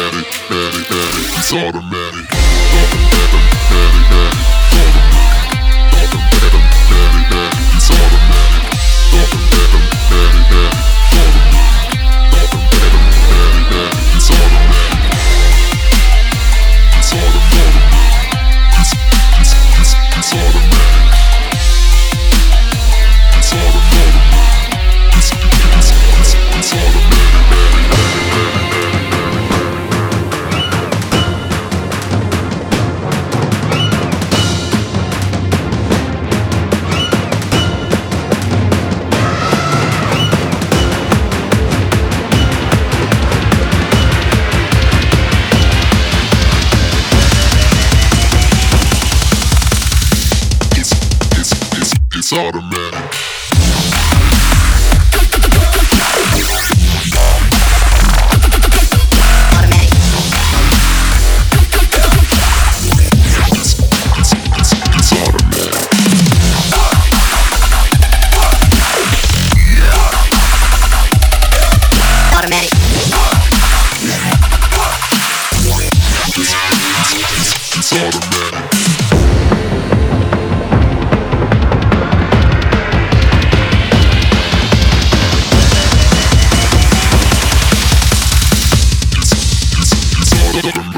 automatic, automatic, it's automatic. automatic, automatic. Automatic. Digital.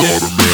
Automatic.